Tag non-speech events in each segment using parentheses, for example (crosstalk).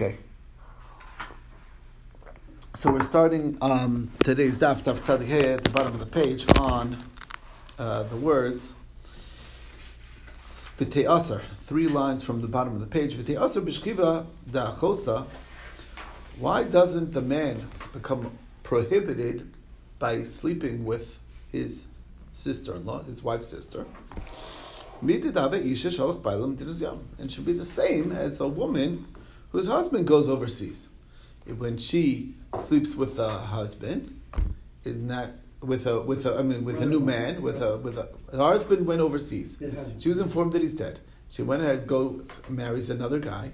Okay. So we're starting um, today's daf daf tzaddik at the bottom of the page on uh, the words v'te'asar. Three lines from the bottom of the page. V'te'asar b'shkiva da'achosa. Why doesn't the man become prohibited by sleeping with his sister-in-law, his wife's sister? And should be the same as a woman whose husband goes overseas. When she sleeps with a husband, is not with a with a I mean with a new man with a with a her husband went overseas. She was informed that he's dead. She went ahead goes marries another guy.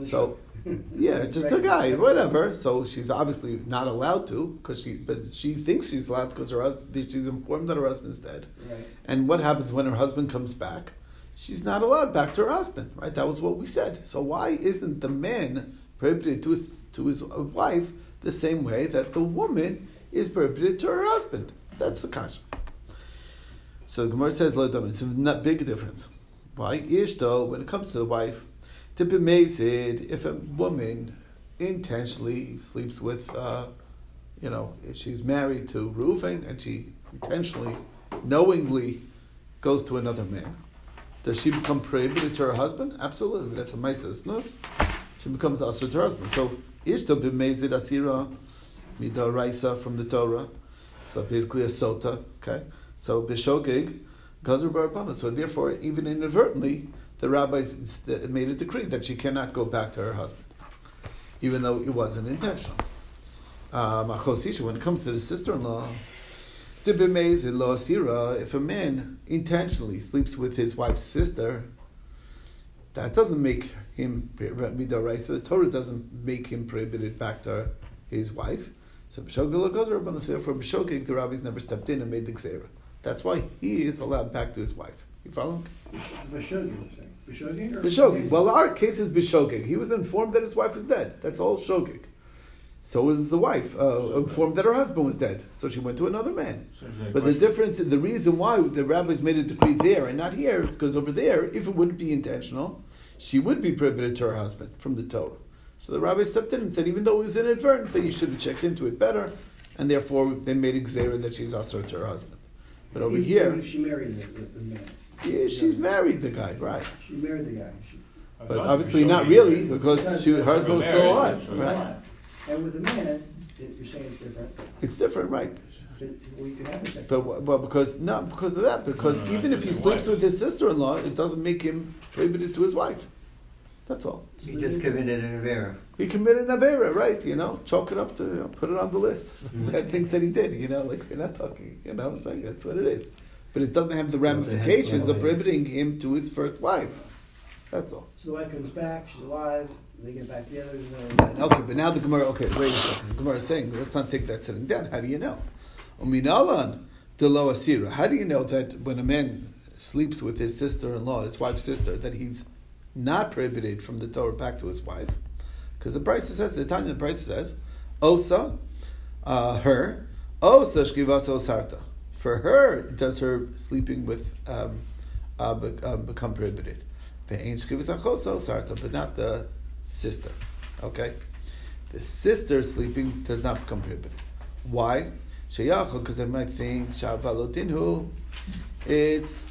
So (laughs) yeah, just a guy, whatever. So she's obviously not allowed to because she, but she thinks she's allowed because her husband, she's informed that her husband's dead. Right. And what happens when her husband comes back? She's not allowed back to her husband, right? That was what we said. So why isn't the man prohibited to his to his wife the same way that the woman is prohibited to her husband? That's the kasha. So the Gemara says. It's a big difference. Why? Though, when it comes to the wife, to be amazed if a woman intentionally sleeps with, uh, you know, she's married to Reuven and she intentionally, knowingly goes to another man, does she become prohibited to her husband? Absolutely. That's a Maisa She becomes also to her husband. So, Ishto b'mezid asira raisa from the Torah. So basically a sota, okay? So b'shogig, gazur barabana. So therefore, even inadvertently, the rabbis made a decree that she cannot go back to her husband, even though it wasn't intentional. Um, when it comes to the sister-in-law, if a man intentionally sleeps with his wife's sister, that doesn't make him midoraisa. The Torah doesn't make him prohibited back to his wife. So b'shogeg b'shogeg, the rabbis never stepped in and made the gzera. That's why he is allowed back to his wife. You follow? B'shogeg. Well, our case is b'shogeg. He was informed that his wife was dead. That's all shogeg. So was the wife uh, informed that her husband was dead. So she went to another man. But the difference, the reason why the rabbis made a decree there and not here is because over there, if it would be intentional, she would be prohibited to her husband from the Torah. So the rabbi stepped in and said, even though it was inadvertent, that you should have checked into it better, and therefore they made a that she's also to her husband. But over even, here, if she married the, the, the man. Yeah, she's married the guy, right? She married the guy. She, but obviously not really, because she, her husband was still alive, right? And with the man, you're saying it's different. It's different, right? Well, you can have a second. But well, because not because of that, because no, no, even if he sleeps with his sister-in-law, it doesn't make him prohibited to his wife. That's all. He just committed an avera. He committed an avera, right? You know, chalk it up to you know, put it on the list. Mm-hmm. Bad things that he did. You know, like we're not talking. You know, I'm saying that's what it is. But it doesn't have the ramifications of prohibiting him to his first wife. That's all. So the wife comes back. She's alive. They get back together. Okay, but now the Gemara. Okay, wait a second. The Gemara is saying, let's not take that sitting down. How do you know? Uminalan delo asira. How do you know that when a man sleeps with his sister-in-law, his wife's sister, that he's not prohibited from the Torah back to his wife? Because the price says, the time the price says, osa, uh, her, osa shkivasa osarta. For her, does her sleeping with um, uh, uh, become prohibited? But not the sister. Okay? The sister sleeping does not become prohibited. Why? Because they might think Shavalotinu, it's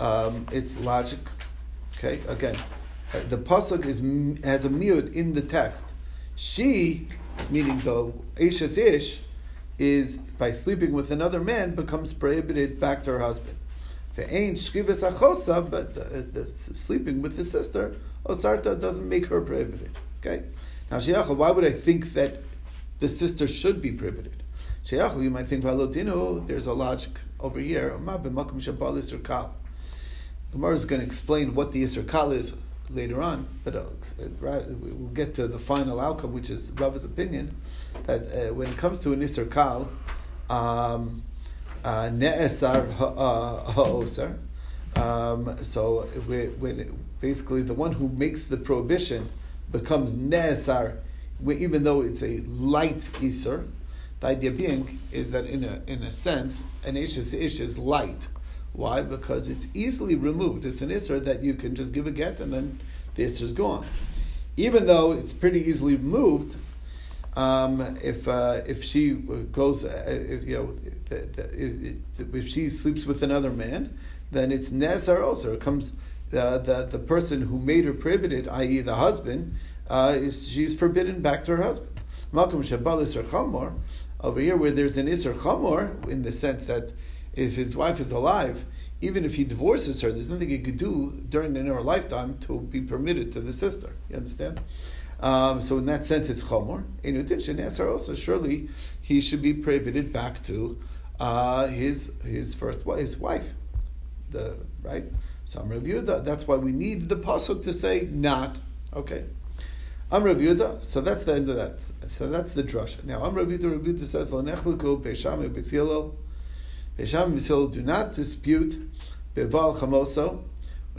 um, it's logic. Okay, again, uh, the pasuk is has a miut in the text. She, meaning the Isha's Ish, is by sleeping with another man becomes prohibited back to her husband. Ain't shchivas achosa, but the, sleeping with the sister, osarta doesn't make her prohibited. Okay? Now, Sheyachal, why would I think that the sister should be prohibited? Sheyachal, you might think, Valodino, there's a logic over here. Gemara is going to explain what the Isser Kal is later on, but uh, we'll get to the final outcome, which is Rava's opinion, that uh, when it comes to an Isser Kal, um, uh, Ne'esar ha'osar, um, so when basically the one who makes the prohibition becomes Ne'esar, even though it's a light Isser, the idea being is that in a, in a sense, an Ish is, ish is light. Why? Because it's easily removed. It's an Isser that you can just give a get and then the Isser is gone. even though it's pretty easily moved, um, if uh, if she goes, uh, if, you know, if, if she sleeps with another man, then it's nesar also. It comes the, the the person who made her prohibited, i.e., the husband, uh, is she's forbidden back to her husband. Malcolm Shabal Isser Chamor, over here where there's an Isser Chamor, in the sense that if his wife is alive, even if he divorces her, there's nothing he could do during her lifetime to be permitted to the sister. You understand? Um, so in that sense, it's chomor. In addition, Esar also surely he should be prohibited back to uh, his his first his wife, the right. So I'm That's why we need the pasuk to say not. Okay. I'm Rav so that's the end of that. So that's the drush. Now Rav Yehuda. Yehuda says, "L'nechluku Beisham Beis Beisham and do not dispute beval chamoso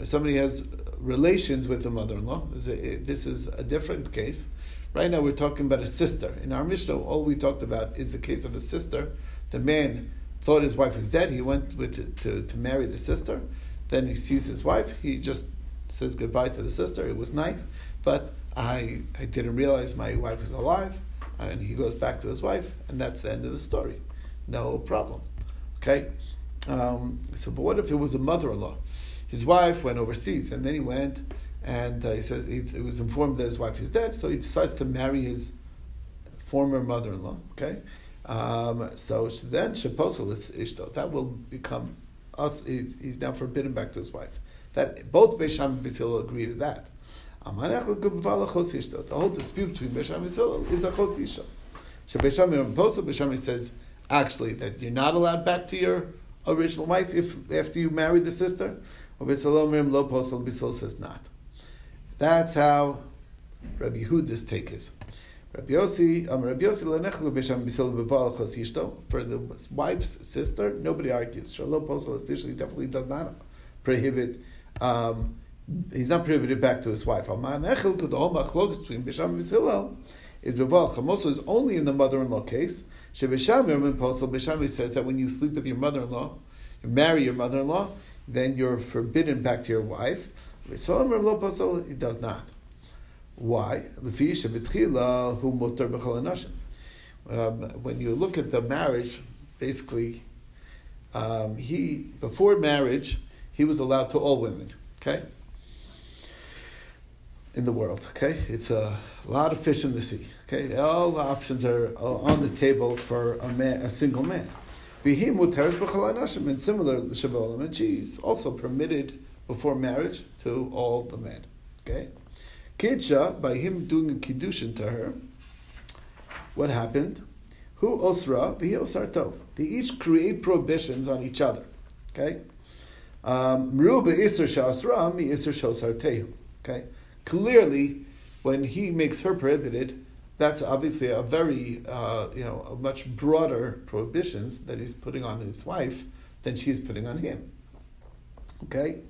somebody has relations with the mother-in-law. This is a different case. Right now we're talking about a sister. In our Mishnah, all we talked about is the case of a sister. The man thought his wife was dead. He went with to, to marry the sister. Then he sees his wife. He just says goodbye to the sister. It was nice, but I, I didn't realize my wife was alive, and he goes back to his wife, and that's the end of the story. No problem. Okay? Um, so, but what if it was a mother in law? His wife went overseas, and then he went and uh, he says he, he, was informed that his wife is dead, so he decides to marry his former mother in law. Okay? Um, so then Shaposel is Ishto. That will become us, he's, he's now forbidden back to his wife. That both Beisham and Basil agree to that. The whole dispute between Besham and Yisrael is a chos isha. Besham says actually that you're not allowed back to your original wife if after you marry the sister. Or Besalom Lo Posel, Bisol says not. That's how Rabbi Yehuda's take is. Rabbi Yossi, um, Rabbi Yossi lenechlu b'sham bisil b'bal chos yishto. For the wife's sister, nobody argues. Shalom posel definitely does not prohibit um, he's not prohibited back to his wife. Is beval chamoso is only in the mother-in-law case. Shebeshamir posel Beshami says that when you sleep with your mother-in-law, you marry your mother-in-law, then you're forbidden back to your wife. It does not. Why? Um, when you look at the marriage, basically, um, he before marriage he was allowed to all women. Okay, in the world. Okay, it's a lot of fish in the sea. Okay, all the options are on the table for a man, a single man. And similar Shabbalim, and she's also permitted before marriage to all the men. Okay, Kidsha by him doing a kiddushin to her. What happened? Who osra v'hi osarto. They each create prohibitions on each other. Okay. Um. Okay clearly, when he makes her prohibited, that's obviously a very, uh, you know, a much broader prohibitions that he's putting on his wife than she's putting on him. Okay?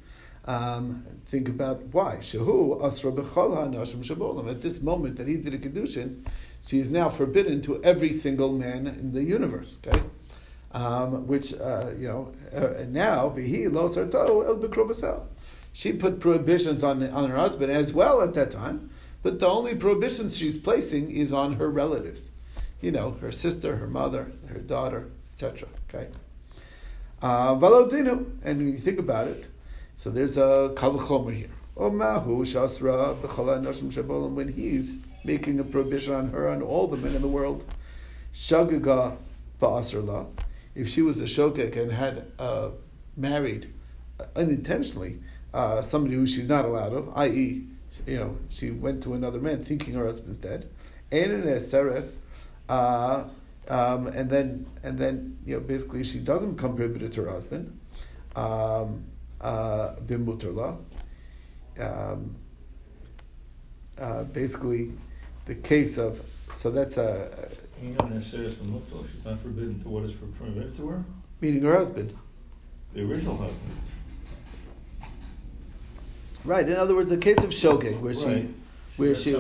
Um, think about why. Shehu asra nashim At this moment that he did a kedushin, she is now forbidden to every single man in the universe. Okay, um, which uh, you know uh, now vihi lo sarto el she put prohibitions on, on her husband as well at that time, but the only prohibitions she's placing is on her relatives. You know, her sister, her mother, her daughter, etc. Okay? Uh, and when you think about it, so there's a kavachomer here. Omahu shasra b'chalanoshim shabolam. When he's making a prohibition on her and all the men in the world, shagaga ba'asrla, if she was a shogeg and had uh, married unintentionally, uh, somebody who she's not allowed of, i.e., you know, she went to another man thinking her husband's dead, uh, um, and then and then you know basically she doesn't become prohibited to her husband, um, uh. Um, uh, basically, the case of so that's a. You know, necessarily she's not forbidden to what is permitted to her. Meaning her husband. The original husband. Right. In other words, a case of shogeg where right. she, where she,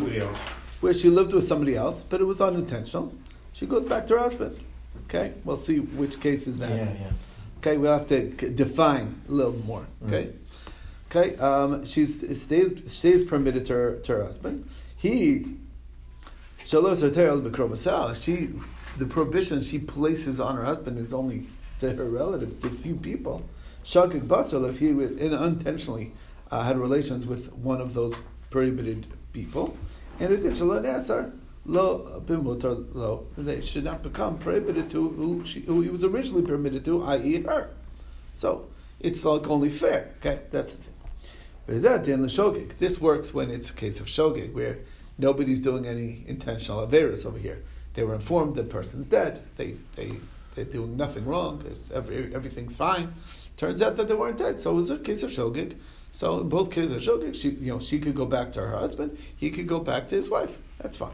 where she lived with somebody else, but it was unintentional. She goes back to her husband. Okay. We'll see which case is that. Yeah, yeah. Okay. We'll have to define a little more. Okay. Okay. Um, she's stays, stays permitted to her, to her husband. he Shalos Hotel Bekrovasal, she the prohibition she places on her husband is only to her relatives, to few people. Shakik Basal, if he would unintentionally uh, had relations with one of those prohibited people, and it did Asar, lo bimutar lo, they should not become prohibited to who, she, who he was originally permitted to, i.e., her. So it's like only fair. Okay, that's the thing. But is that the shogig? This works when it's a case of shogig, where nobody's doing any intentional averus over here. They were informed the person's dead. They they they're doing nothing wrong. Every, everything's fine. Turns out that they weren't dead. So it was a case of shogig. So in both cases she you know she could go back to her husband. He could go back to his wife. That's fine.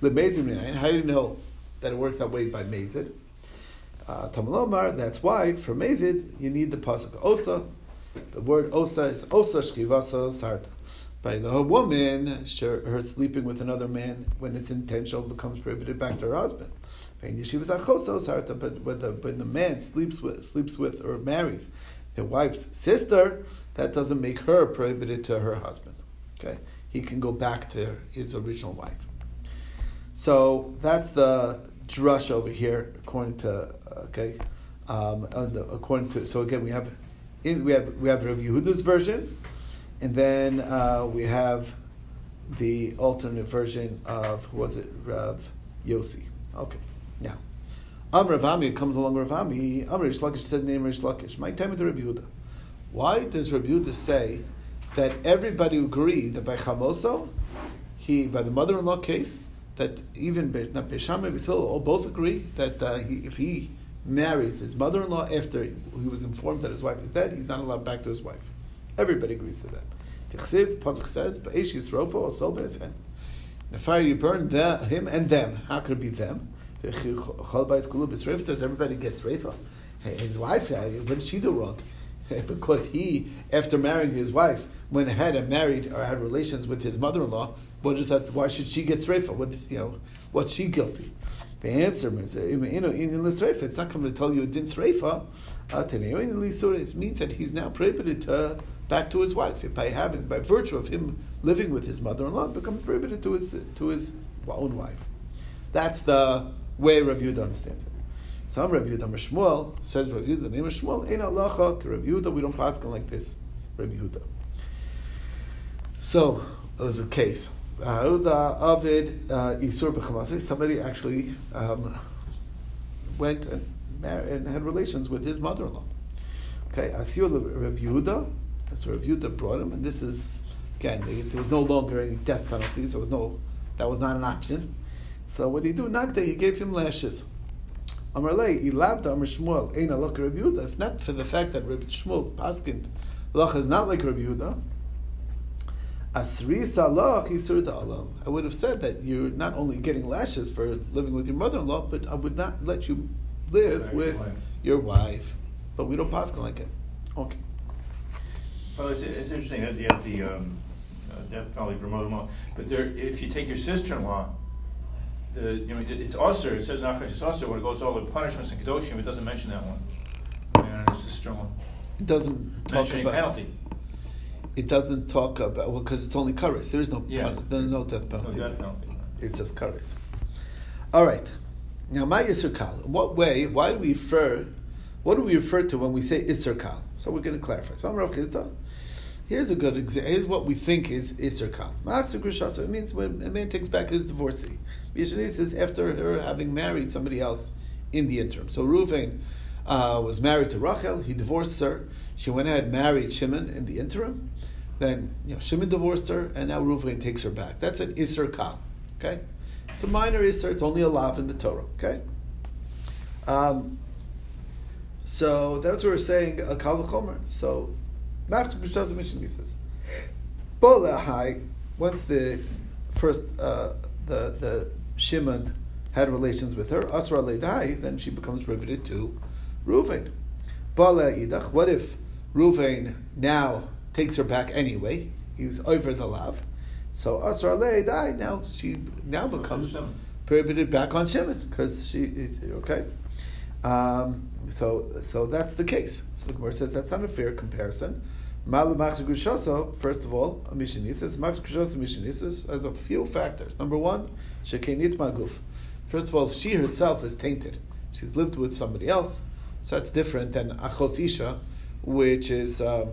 The Mezid how do you know that it works that way by Mezid? Uh, Tamalomar, that's why for Mezid you need the pasuk osa. The word osa is osa shkivasa sarta. By the woman, her sleeping with another man when it's intentional becomes prohibited back to her husband. But when the, when the man sleeps with, sleeps with or marries the wife's sister, that doesn't make her prohibited to her husband. Okay, he can go back to his original wife. So that's the drush over here, according to okay, um, according to so again we have in, we have we have Rav Yehuda's version, and then uh, we have the alternate version of who was it Rav Yossi? Okay, now. Am Ravami comes along Ravami. Am Rish Lakish said name Rish Lakish. My time with Rabbi Yehuda. Why does Rabbi Yehuda say that everybody agreed that by Chamoso, he by the mother-in-law case, that even not Beshama all both agree that uh, he, if he marries his mother-in-law after he was informed that his wife is dead, he's not allowed back to his wife. Everybody agrees to that. The Chsiv Pasuk says, "Ba'esh Yisrofa or Solva In the fire you burn the, him and them. How could it be them? Does everybody get Reifa? His wife, what did she do wrong? (laughs) because he, after marrying his wife, went ahead and married or had relations with his mother-in-law. What is that? Why should she get Reifa? What is you know? What's she guilty? The answer is, you know, in Lisreifa, it's not coming to tell you a din Sreifa. Uh, it means that he's now prohibited to back to his wife. By having, by virtue of him living with his mother-in-law, becomes prohibited to his to his own wife. That's the way Rav Yehuda understands it. Some Rav Yehuda Shmuel says Rav Yehuda, the name of Shmuel, in Allah, Rav Yehuda, we don't pass like this, Rav Yehuda. So, it was a case. Avid uh, Isur somebody actually um, went and, and had relations with his mother-in-law. Okay, Asiyah Rav Yehuda, that's Rav Yehuda brought him, and this is, again, there was no longer any death penalties, there was no, that was not an option. So what did he do? Nagda, he gave him lashes. Amarle, loved Amar Shmuel, Ein Alok Rabbi Yehuda. If not for the fact that Rabbi Shmuel's paskin Lach is not like Rabbi Yehuda, Asri Salach Yisur Alam. I would have said that you're not only getting lashes for living with your mother-in-law, but I would not let you live with wife. your wife. But we don't paskin like it. Okay. Well, it's, it's interesting that you have the um, uh, death penalty for mother-in-law, but there, if you take your sister-in-law the you know it's usher. It says in Achash it's usher when it goes all the punishments and kedoshim. It doesn't mention that one. And it's a strong one. It doesn't talk Mentioning about penalty. It doesn't talk about well because it's only kares. There is no yeah. pun, no death penalty. No death penalty. It's just kares. All right. Now, my Isser Kal. In what way? Why do we refer? What do we refer to when we say Isser Kal? So we're going to clarify. So, Amrav Chisda. Here's a good example. Here's what we think is Isser Kal. It means when a man takes back his divorcee. Yishani says after her having married somebody else in the interim. So Ruvain uh, was married to Rachel. He divorced her. She went ahead and married Shimon in the interim. Then you know Shimon divorced her, and now Ruvain takes her back. That's an Isser Kal. Okay, it's a minor Isser. It's only a lav in the Torah. Okay. Um, so that's what we're saying. A Kal. So Max Gushtav Mishnah says, Bolahai. Once the first uh, the the Shimon had relations with her, Asra Leidai, then she becomes prohibited to Ruvain. Bala Idach. What if Ruvain now takes her back anyway? He's over the love. So Asra Leidai now she now becomes prohibited back on Shimon because she okay. Um, so so that's the case. So the Gemara says that's not a fair comparison Malu Max Grushoso, first of all, a Mishanisis. Max Grushoso Mishanisis has a few factors. Number one, Shekenit Maguf. First of all, she herself is tainted. She's lived with somebody else. So that's different than Achos Isha, which is uh,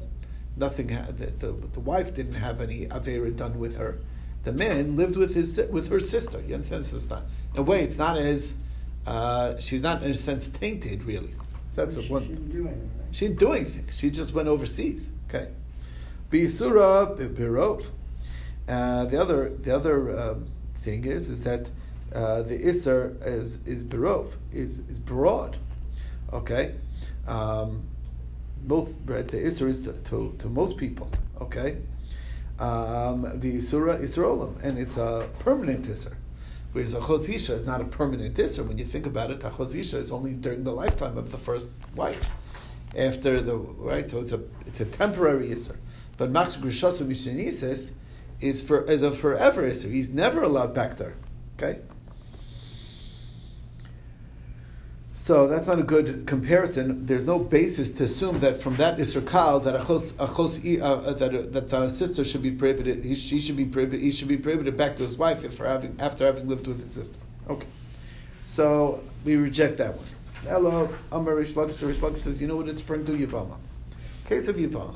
nothing, the, the, the wife didn't have any Avera done with her. The man lived with his with her sister. You understand? So it's not, in a way, it's not as, uh, she's not in a sense tainted, really. That's She one. didn't do anything. She didn't do anything. She just went overseas. Okay. Uh, the other the other um, thing is is that uh, the iser is is birov is is broad. Okay. Um, most right, the iser is to, to, to most people. Okay. Um, the isura isrolim and it's a permanent iser. Whereas a chosisha is not a permanent iser. When you think about it, a chosisha is only during the lifetime of the first wife after the right, so it's a it's a temporary iser. But max grishasu mishanisis is for is a forever iser. He's never allowed back there. Okay. So that's not a good comparison. There's no basis to assume that from that kal that achos, achos, uh, that that the sister should be prohibited. He, she should be prohibited. He should be prohibited back to his wife if having after having lived with his sister. Okay. So we reject that one. Hello, Amar Rish Lakish. Says, you know what it's referring to? Yavama. Case of Yavama.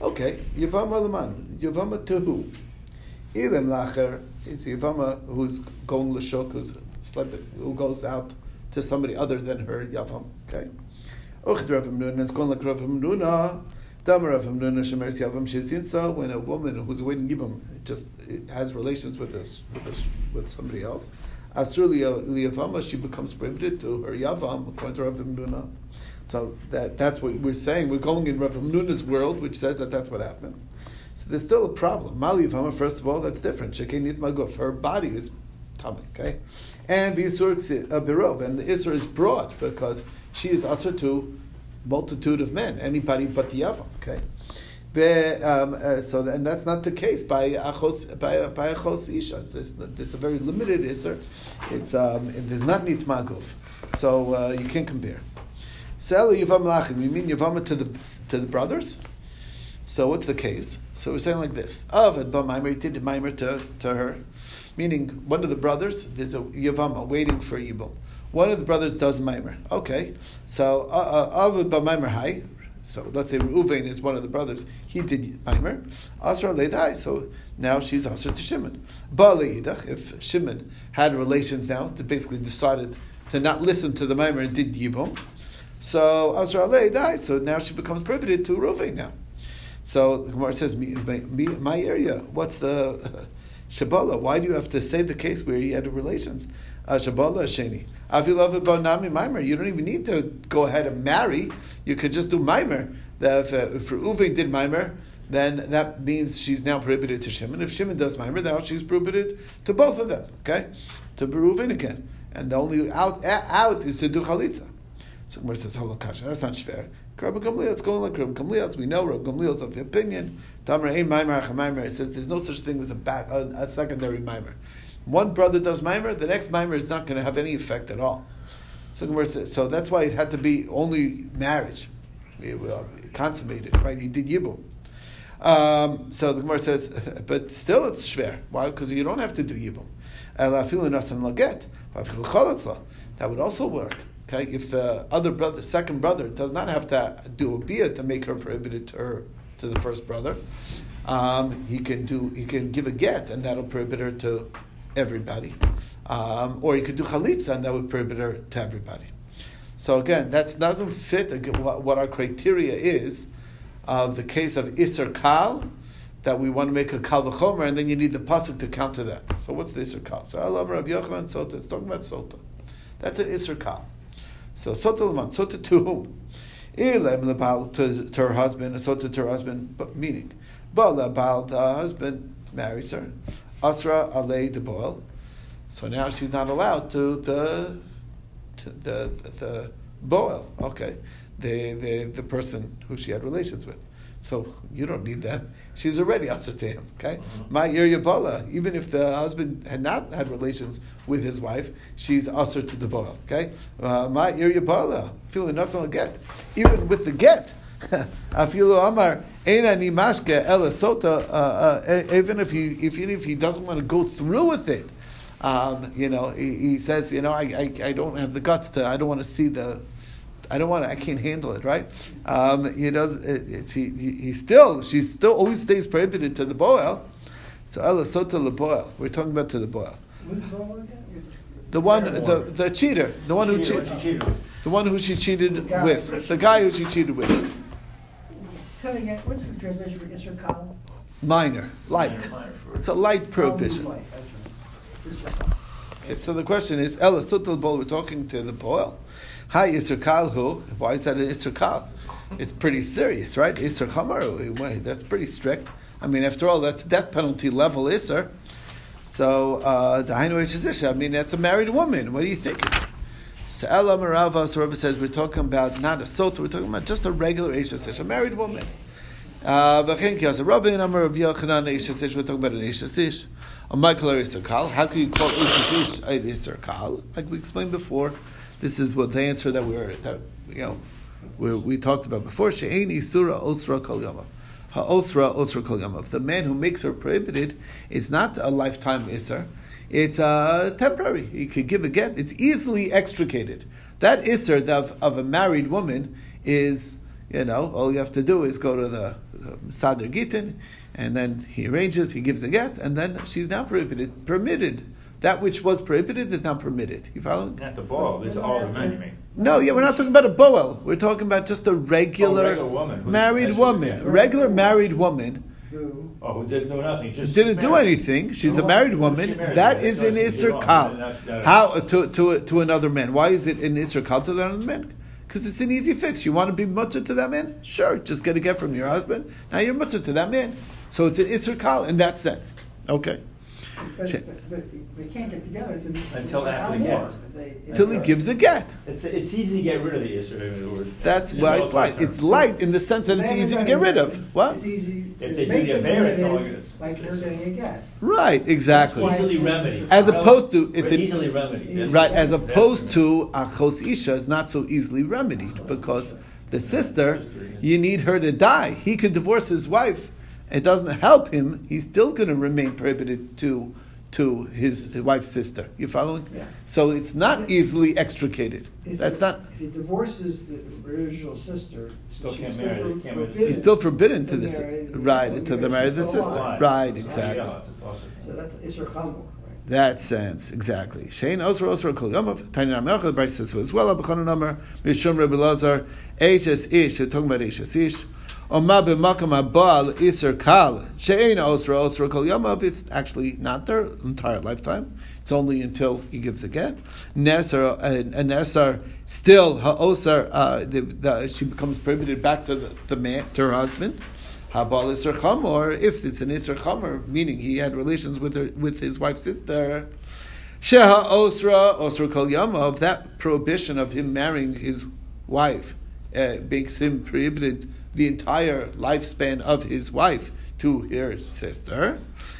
Okay, Yavama Laman. Yavama to who? Ilem Lacher. It's Yavama who's going Lashok, who's sleeping, who goes out to somebody other than her Yavam. Okay. When a woman who's waiting Yibam just has relations with us with us with somebody else. Asur liyavama, she becomes prohibited to her yavam, according to Rav Hamnuna. So that, that's what we're saying. We're going in Rav Hamnuna's world, which says that that's what happens. So there's still a problem. Mali yavama, first of all, that's different. Shekenit maguf, her body is tummy, okay? And birov, and the isur is broad because she is asur to multitude of men, anybody but the yavam, okay? Be, um, uh, so and that's not the case by achos by by achos isha. It's, it's a very limited iser. It's um, it does not need maguf, so uh, you can't compare. Sel yavam lachim. You mean yavama to the to the brothers? So what's the case? So we're saying like this: Avad ba maimer did maimer to to her, meaning one of the brothers there's a yavama waiting for yibum. One of the brothers does maimer. Okay, so uh, uh, avad ba maimer hai. So let's say Reuven is one of the brothers. He did Maimer. Asra Leidai. So now she's Asra to Shimon. Ba'leidach, if Shimon had relations now, to basically decided to not listen to the Maimer and did Yibum. So Asra Leidai. So now she becomes prohibited to Reuven now. So the Gemara says, me, me, my area, what's the (laughs) Shabbalah? Why do you have to say the case where he had relations? Uh, Shabbalah Sheni. Avilav Nami Maimer. You don't even need to go ahead and marry. You could just do Maimer. If, uh, if Reuven did Maimer, then that means she's now prohibited to Shimon. If Shimon does Maimer, now she's prohibited to both of them. Okay, to Reuven again, and the only out out is to do Chalitza. So Gemara says, Holokasha. That's not fair. Rabbi Gamliel, it's going like Rabbi Gamliel. As we know, Rabbi Gamliel's of the opinion. Tamar ein Maimer. It says there's no such thing as a back a, a secondary Maimer. One brother does Maimer, the next Maimer is not going to have any effect at all. So so that's why it had to be only marriage, it, uh, consummated, right? He did Yibum. Um, so the Gemara says, (laughs) but still it's shver. Why? Because you don't have to do Yibum. That would also work. Okay, if the other brother, second brother, does not have to do a bia to make her prohibited to her to the first brother, um, he can do he can give a get, and that'll prohibit her to everybody, um, or he could do chalitza, and that would prohibit her to everybody. So again, that doesn't fit what, our criteria is of the case of iser kal, that we want to make a kal v'chomer, and then you need the pasuk to counter that. So what's the iser kal? So Allah Rav Yochanan Sota. It's talking about Sota. That's an iser kal. So Sota Laman, Sota to whom? Ilem lebal to, her husband, Sota to her husband, but meaning, Bala Baal, the husband marries her, Asra Alei de Boel. So now she's not allowed to the to the the, the Boel. Okay, the, the the person who she had relations with. So you don't need that. She's already answer to him. Okay, my area bala. Even if the husband had not had relations with his wife, she's answer to the bola. Okay, my area bala. Feeling nothing to get. Even with the get, (laughs) Afilu Amar Eina ni mashke ela sota. uh, uh, Even if he, if even if he doesn't want to go through with it, um, you know, he, he says, you know, I, I, I don't have the guts to. I don't want to see the. I don't want to. I can't handle it. Right? Um, he does. It, it's he, he, he still. She still always stays prohibited to the boil. So ela sota leboel. We're talking about to the boil. The ball again? The one, the, the cheater, the one who Cheated, cheated, what she cheated with. the one who she cheated guy. with, the guy who she cheated with. Tell me what's the translation for Isser Kal? Minor, light. Minor, minor It's a light prohibition. Light, that's right. Isser Kal. Okay, so the question is, Ella Sutal Bol, we're talking to the Poel. Hi, Isser Kal who? Why is that an Isser Kal? It's pretty serious, right? Isser Chamar, wait, that's pretty strict. I mean, after all, that's death penalty level Isser. So, uh, the Isha, I mean, that's a married woman. What do you think? So Ella Marava, so says, we're talking about not a sota, we're talking about just a regular Isha a married woman. Uh, we're talking about an Isha Sish. A Michael. How can you call Isha Sish a Isser Kal? Like we explained before, this is what the answer that we're, that, you know, we we talked about before. She'ein Isura Osra Kol Yamav. Ha'osra Osra Kol Yamav. The man who makes her prohibited is not a lifetime Isser. It's uh, temporary. He could give a get. It's easily extricated. That Isser of, of a married woman is, you know, all you have to do is go to the, the Sadr Gitin, and then he arranges, he gives a get, and then she's now prohibited, permitted. That which was prohibited is now permitted. You follow? Not the ball, it's all the men, you mean? No, yeah, we're not talking about a boel. We're talking about just a regular, Oh, regular woman married woman. yeah. A regular married woman Who, Oh, who didn't do nothing, just. didn't do anything. She's a married woman. married That to? an Isser. Kal. How to to to another man? Why is it an Isser Kal to another man? Because it's an easy fix. You want to be mutter to that man? Sure, just get a get from your husband. Now you're mutter to that man. So it's an Isser Kal in that sense. Okay. But, Check. but, but they can't get together until. Until after the more. get. They- if Till he gives the get. It's, it's easy to get rid of the Isser, in other. That's why it's light. It's light in the sense that it's easy to get rid of. get. What? It's easy If they do make the them affair, it's all in, good. like you're getting a get. Right. Exactly. That's why Easily remedied. As opposed to it's an, Easily remedied. Right, as opposed to achos isha is not so easily remedied because the sister, you need her to die. He could divorce his wife. It doesn't help him. He's still going to remain prohibited to to his, his wife's sister. You following? Yeah. So it's not easily extricated. If That's he- not. If he divorces the original sister, Still she's can't still marry, for- can't the forbidden He's still forbidden to to the marry the- right to to the marry marry the sister. alive. Right, exactly. yeah, it's impossible. So that's Isser Chamor, right? That sense, exactly. Shein Osra Osra Kol Yomav, Tanya Ramelcha, the Braisa says so as well, Abba Chanan Number, Mishum Rebbe Lazar, Eishes Ish, we're talking about Eishes Ish, It's actually not their entire lifetime, it's only until he gives a get. Nesar, uh, Nesar, still, Ha'osar, uh, the, the, she becomes prohibited back to the, the man, to her husband. Habal Isser Chamor, if it's an Isser Chamor, meaning he had relations with her, with his wife's sister, Sheha Osra, Osra Kol Yamav, that prohibition of him marrying his wife uh, makes him prohibited the entire lifespan of his wife to her sister.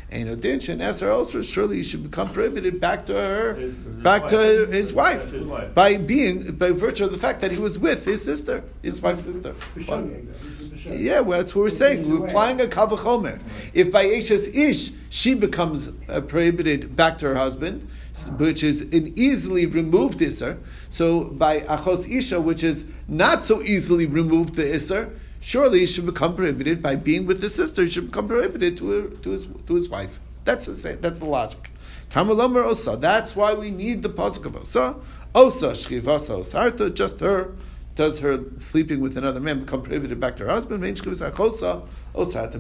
And Odinshin, Esser Osra, surely he should become prohibited back to her, His- his back wife. to his wife, his wife. by being, by virtue of the fact that he was with his sister, his wife's sister. What? B'shogeg, though. This is b'shogeg. Yeah, well, that's what we're saying. We're applying a kavachomer. If by Eshes Ish she becomes uh, prohibited back to her husband, s- which is an easily removed Isser, so by Achos Isha, which is not so easily removed the Isser, surely he should become prohibited by being with his sister. He should become prohibited to, her, to, his, to his wife. That's the, that's the logic. Tamalamar Osa. That's why we need the pasuk of Osa. Osa Shchivasa Osarta. Just her does her sleeping with another man become prohibited back to her husband?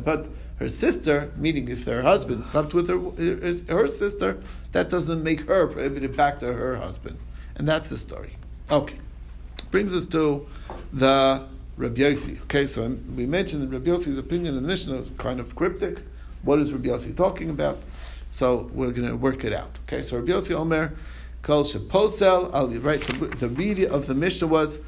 But her sister, meaning if her husband slept with her, her sister, that doesn't make her prohibited back to her husband. And that's the story. Okay. Brings us to the Rabbi Yossi. Okay, so we mentioned that Rabbi Yossi's opinion in the Mishnah is kind of cryptic. What is Rabbi Yossi talking about? So we're going to work it out. Okay, so Rabbi Yossi Omer, Kol Sheposel, Al right, the, the reading of the Mishnah was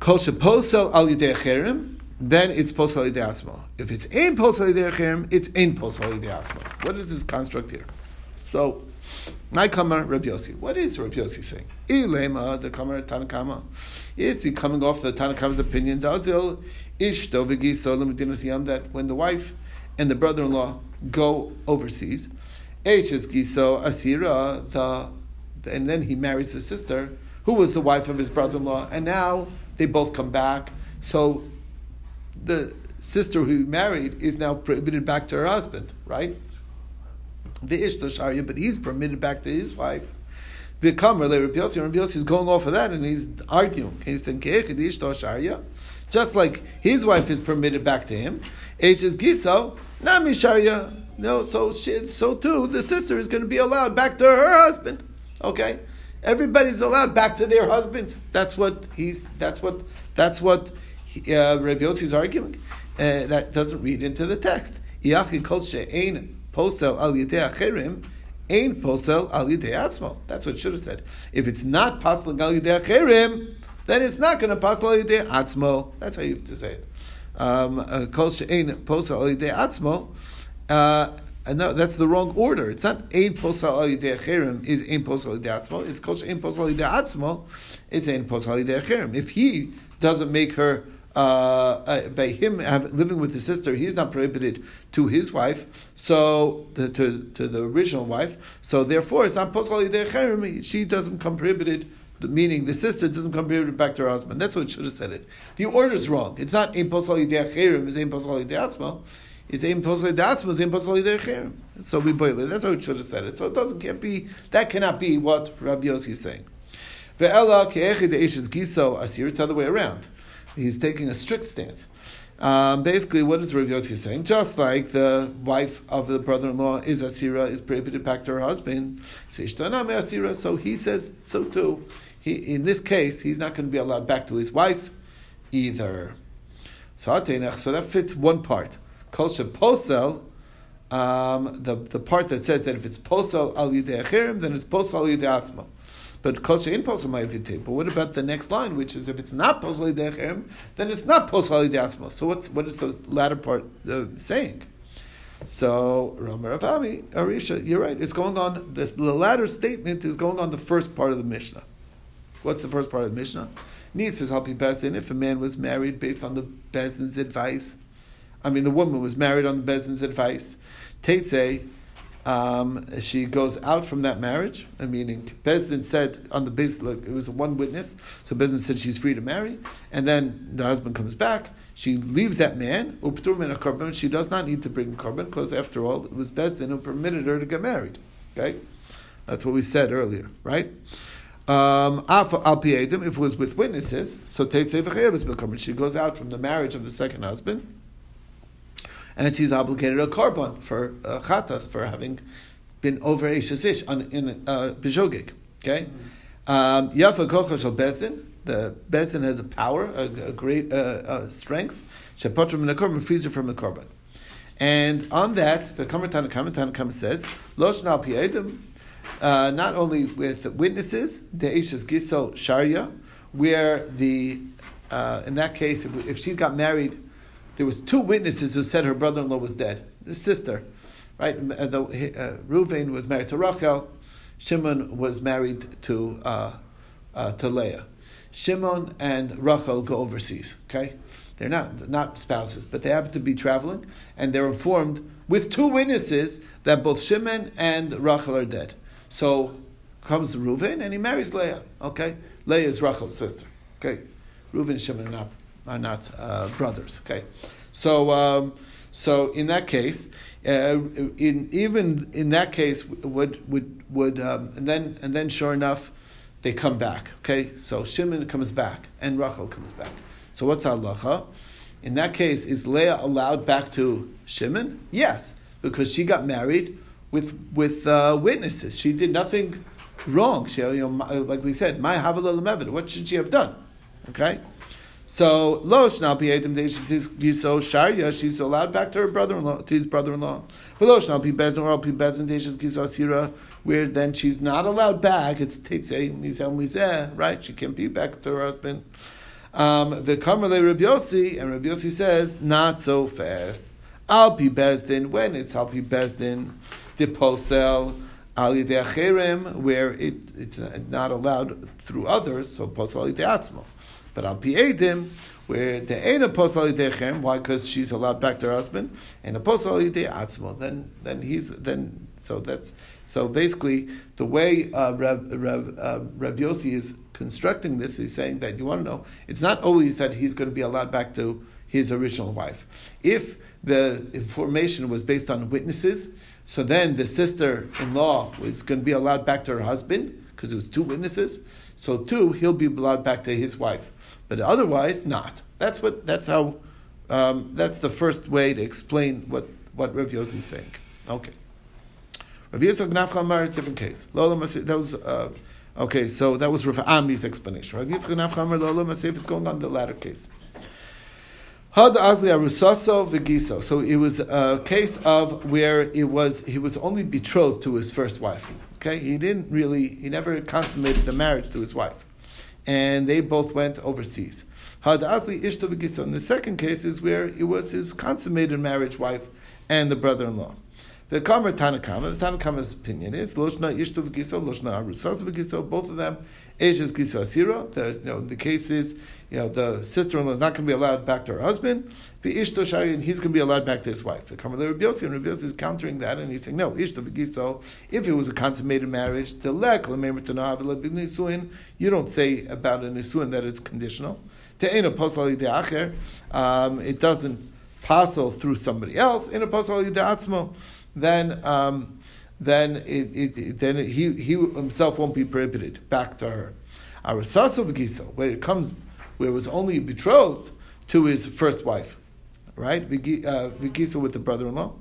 Kol Sheposel Al Yidei Acherim, then it's Posel Yidei Asmo. If it's Ein Posel Yidei Acherim, it's Ein Posel Yidei. What is this construct here? So, My kamar Rabbi Yossi. What is Rabbi Yossi saying? Ilema the kamar Tanna Kamma. Is he coming off the Tanna Kamma's opinion? Dazil ishto v'giso that when the wife and the brother-in-law go overseas, Eishes giso asira the and then he marries the sister who was the wife of his brother-in-law, and now they both come back. So the sister who married is now prohibited back to her husband, right? The Ishto Sharia, but he's permitted back to his wife. The Le Rabbi Yossi, Rabbi Yossi is going off of that and he's arguing. He's saying, "Ke'echid Ishto Sharia," just like his wife is permitted back to him. H is Giso, Nami Sharia. No, so she, so too the sister is going to be allowed back to her husband. Okay, everybody's allowed back to their husbands. That's what he's. That's what. That's what he, uh, Rabbi arguing. Uh, that doesn't read into the text. Iachi kol posel al yidei acherim, ein posel al yidei atzmo. That's what it should have said. If it's not posel al yidei acherim, then it's not going to posel al yidei atzmo. That's how you have to say it. Um, uh, kol she'ein posel al yidei atzmo. Uh, no, that's the wrong order. It's not ein posel al yidei acherim is ein posel al yidei atzmo. It's kol she'ein posel al yidei atzmo. It's ein posel al yidei acherim. If he doesn't make her uh, uh, by him have, living with his sister, he's not prohibited to his wife, so to, to, to the original wife. So therefore, it's not posal. She doesn't come prohibited. Meaning the sister doesn't come prohibited back to her husband. That's what it should have said it. The order is wrong. It's not ein posal cherem. It's ein posal atzma. It's. It's. So we boil it. That's how it should have said it. So it doesn't can't be. That cannot be what Rabbi Yossi is saying. Ve'ela ke'echid de'eshes giso asir. It's the other way around. He's taking a strict stance. Um, basically, what is Rav Yossi saying? Just like the wife of the brother-in-law is asira, is prohibited back to her husband, so he says so too. He, in this case, he's not going to be allowed back to his wife either. So, so that fits one part. Kol posel, um, the the part that says that if it's posel al achirim, then it's posel al yidei. But ma'avite. But what about the next line, which is if it's not posel yidei then it's not posel yidei atzma. So what's what is the latter part uh, saying? So Romer Arisha, you're right. It's going on. The, the latter statement is going on the first part of the Mishnah. What's the first part of the Mishnah? Needs says Halpi Bezdin. If a man was married based on the Bezdin's advice, I mean the woman was married on the Bezdin's advice. Teitze um, she goes out from that marriage, meaning Bezdin said on the basis like, it was one witness, so Bezdin said she's free to marry, and then the husband comes back. She leaves that man, uptur a korban. She does not need to bring korban because after all, it was Bezdin who permitted her to get married. Okay, that's what we said earlier, right? Um, if it was with witnesses, so she goes out from the marriage of the second husband and she's obligated a korban for uh, chatas for having been over Eishes on in uh, Bijogig. Okay, um, Yafa kochas al bezin. The bezin has a power, a, a great uh, uh, strength. Shepotrim and korban frees her from a korban. And on that, the Kamer Tanakam, Tanakam says, Losh nal piedim, uh, not only with witnesses, the Eishes Giso Sharia, where the, uh, in that case, if, if she got married there was two witnesses who said her brother-in-law was dead. The sister, right? Uh, uh, Reuven was married to Rachel. Shimon was married to uh, uh, to Leah. Shimon and Rachel go overseas. Okay, they're not not spouses, but they happen to be traveling, and they're informed with two witnesses that both Shimon and Rachel are dead. So comes Reuven and he marries Leah. Okay, Leah is Rachel's sister. Okay, Reuven and Shimon are not are not uh, brothers. Okay, so um, so in that case, uh, in even in that case, would would would um, and then and then sure enough, they come back. Okay, so Shimon comes back and Rachel comes back. So what's the halacha? In that case, is Leah allowed back to Shimon? Yes, because she got married with with uh, witnesses. She did nothing wrong. She, you know, like we said, my havala What should she have done? Okay. So lo shnal pietim so sharia. She's allowed back to her brother-in-law, to his brother-in-law. But lo shnal pi bezin or pi bezin deishis giso asira, where then she's not allowed back. It's a mizeh mizeh, right? She can't be back to her husband. Um, the kamerle Rabbi Yossi, and Rabbi Yossi says not so fast. Al pi bezdin when it's al pi bezdin the posel Al ideiachirim where it, it's not allowed through others, so posel al atzmo. But al pi edim, where the ain't a posel al yidei acherim, why? Because she's allowed back to her husband, and a posel al yidei atzmo. Then, then he's then. So that's so basically the way uh, Reb, Reb, uh, Yossi is constructing this. He's saying that you want to know it's not always that he's going to be allowed back to his original wife. If the information was based on witnesses, so then the sister-in-law was going to be allowed back to her husband because it was two witnesses. So too, he'll be allowed back to his wife, but otherwise not. That's what. That's how. Um, that's the first way to explain what what Rav Yossi is saying. Okay. Rav Yitzchak Nafcha Amar, different case. Lola Masif, that was, uh, okay, so that was Rav Ami's explanation. Rav Yitzchak Nafcha Amar, Lola Masif is going on the latter case. Had Azli Arusaso Vigiso. So it was a case of where it was, he was only betrothed to his first wife. Okay, he didn't really, he never consummated the marriage to his wife. And they both went overseas. Had Ishto Vigiso. The second case is where it was his consummated marriage wife and the brother in law. The Kamer Tanna Kamma, the Tanna Kamma's opinion is Loshna Ishtu v'Giso, Loshna Arusas v'Giso, both of them, Eish is Giso Asira. The you know the case is you know the sister-in-law is not going to be allowed back to her husband. The Ishto Shari, he's going to be allowed back to his wife. The Kamer Rabbi Yossi, and Rabbi Yossi is countering that, and he's saying no, Ishtu v'Giso. If it was a consummated marriage, the lek you don't say about a nisuin that it's conditional. Um, it doesn't passel through somebody else. In a posal atzmo then um, then it, it, then he he himself won't be prohibited back to her. Arasasa v'giso, where it comes, where it was only betrothed to his first wife, right? V'giso uh, with the brother-in-law.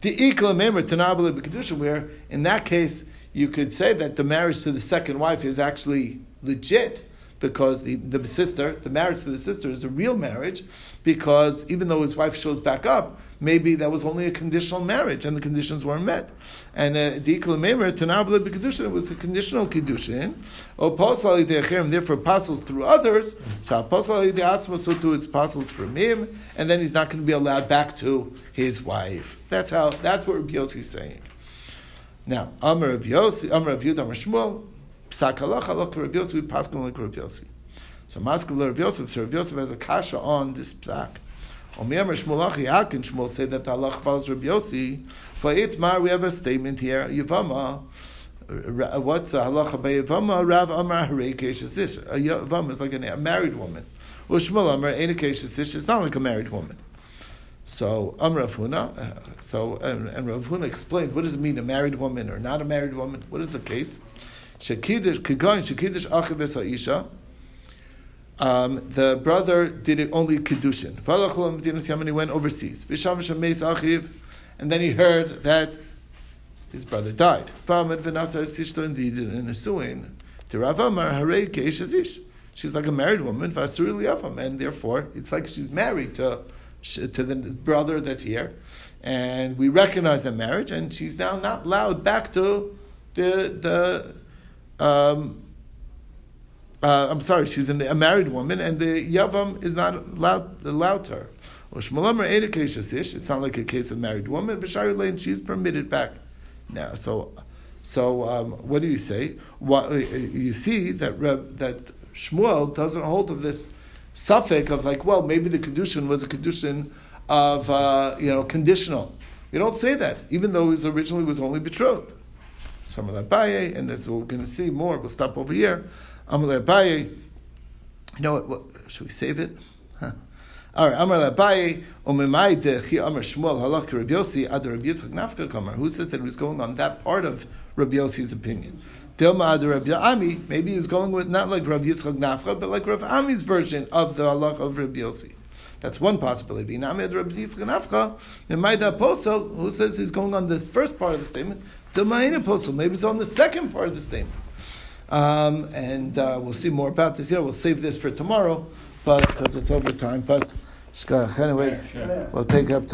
The ikla memer tanabele b'kedusha, where in that case you could say that the marriage to the second wife is actually legit because the, the sister, the marriage to the sister is a real marriage, because even though his wife shows back up, maybe that was only a conditional marriage and the conditions weren't met. And uh, the Iklamemer, Tanavla B'Kedushin, was a conditional Posal De'acherim, therefore apostles through others, so De'atzma, so too it's apostles from him, and then he's not going to be allowed back to his wife. That's how, that's what Rabbi Yossi is saying. Now, Amr of Yossi, Amr of Yud, Amr Shmuel, Psak halacha halacha Rav Yosef, we paskin like Rav Yosef. So Maskal Rav Yosef, so Rav Yosef has a kasha on this psak. Omer Shmuel how can Shmuel say that the halacha follows Rav Yossi? For Itmar, we have a statement here, Yavama, what's the halacha by Yavama? Rav Amar Harekesh is this. A Yavama is like a married woman. Well, Shmuel Amar Enekesh is this. It's not like a married woman. So Amr Huna, uh, so and, and Rav Huna explained what does it mean a married woman or not a married woman? What is the case? Shekidish kigoin shekidish achiv ha'isha. Um, the brother did it only kiddushin. He went overseas. And then he heard that his brother died. She's like a married woman, and therefore it's like she's married to, to the brother that's here. And we recognize the marriage, and she's now not allowed back to the, the um, uh, I'm sorry, she's a married woman, and the yavam is not allowed, allowed her. It's not like a case of married woman, lane she's permitted back now. So, so um, what do you say? What, uh, you see that Reb, that Shmuel doesn't hold of this suffix of like, well, maybe the kedushin was a kedushin of uh, you know conditional. You don't say that, even though he originally was only betrothed. Samar Abaye, and this we're going to see more. We'll stop over here. Amar Abaye. You know what, what? Should we save it? Huh. All right, Amar Abaye, Umemai Chi Amar Shmuel Halach Rabbi Yossi Ad Rabbi Yitzchak Nafcha Kamar. Who says that he was going on that part of Rabbi Yossi's opinion? Dilma Ad Rabbi Ami. Maybe he was going with not like Rabbi Yitzchak Nafcha, but like Rabbi Ami's version of the halach of Rabbi Yossi. That's one possibility. Nami Ad Rabbi Yitzchak Nafcha. Memaida Posel, who says he's going on the first part of the statement. The Ma'ina Posel. Maybe it's on the second part of the statement. Um, and uh, we'll see more about this here. We'll save this for tomorrow, but because it's over time. But anyway, Sure. we'll take it up to.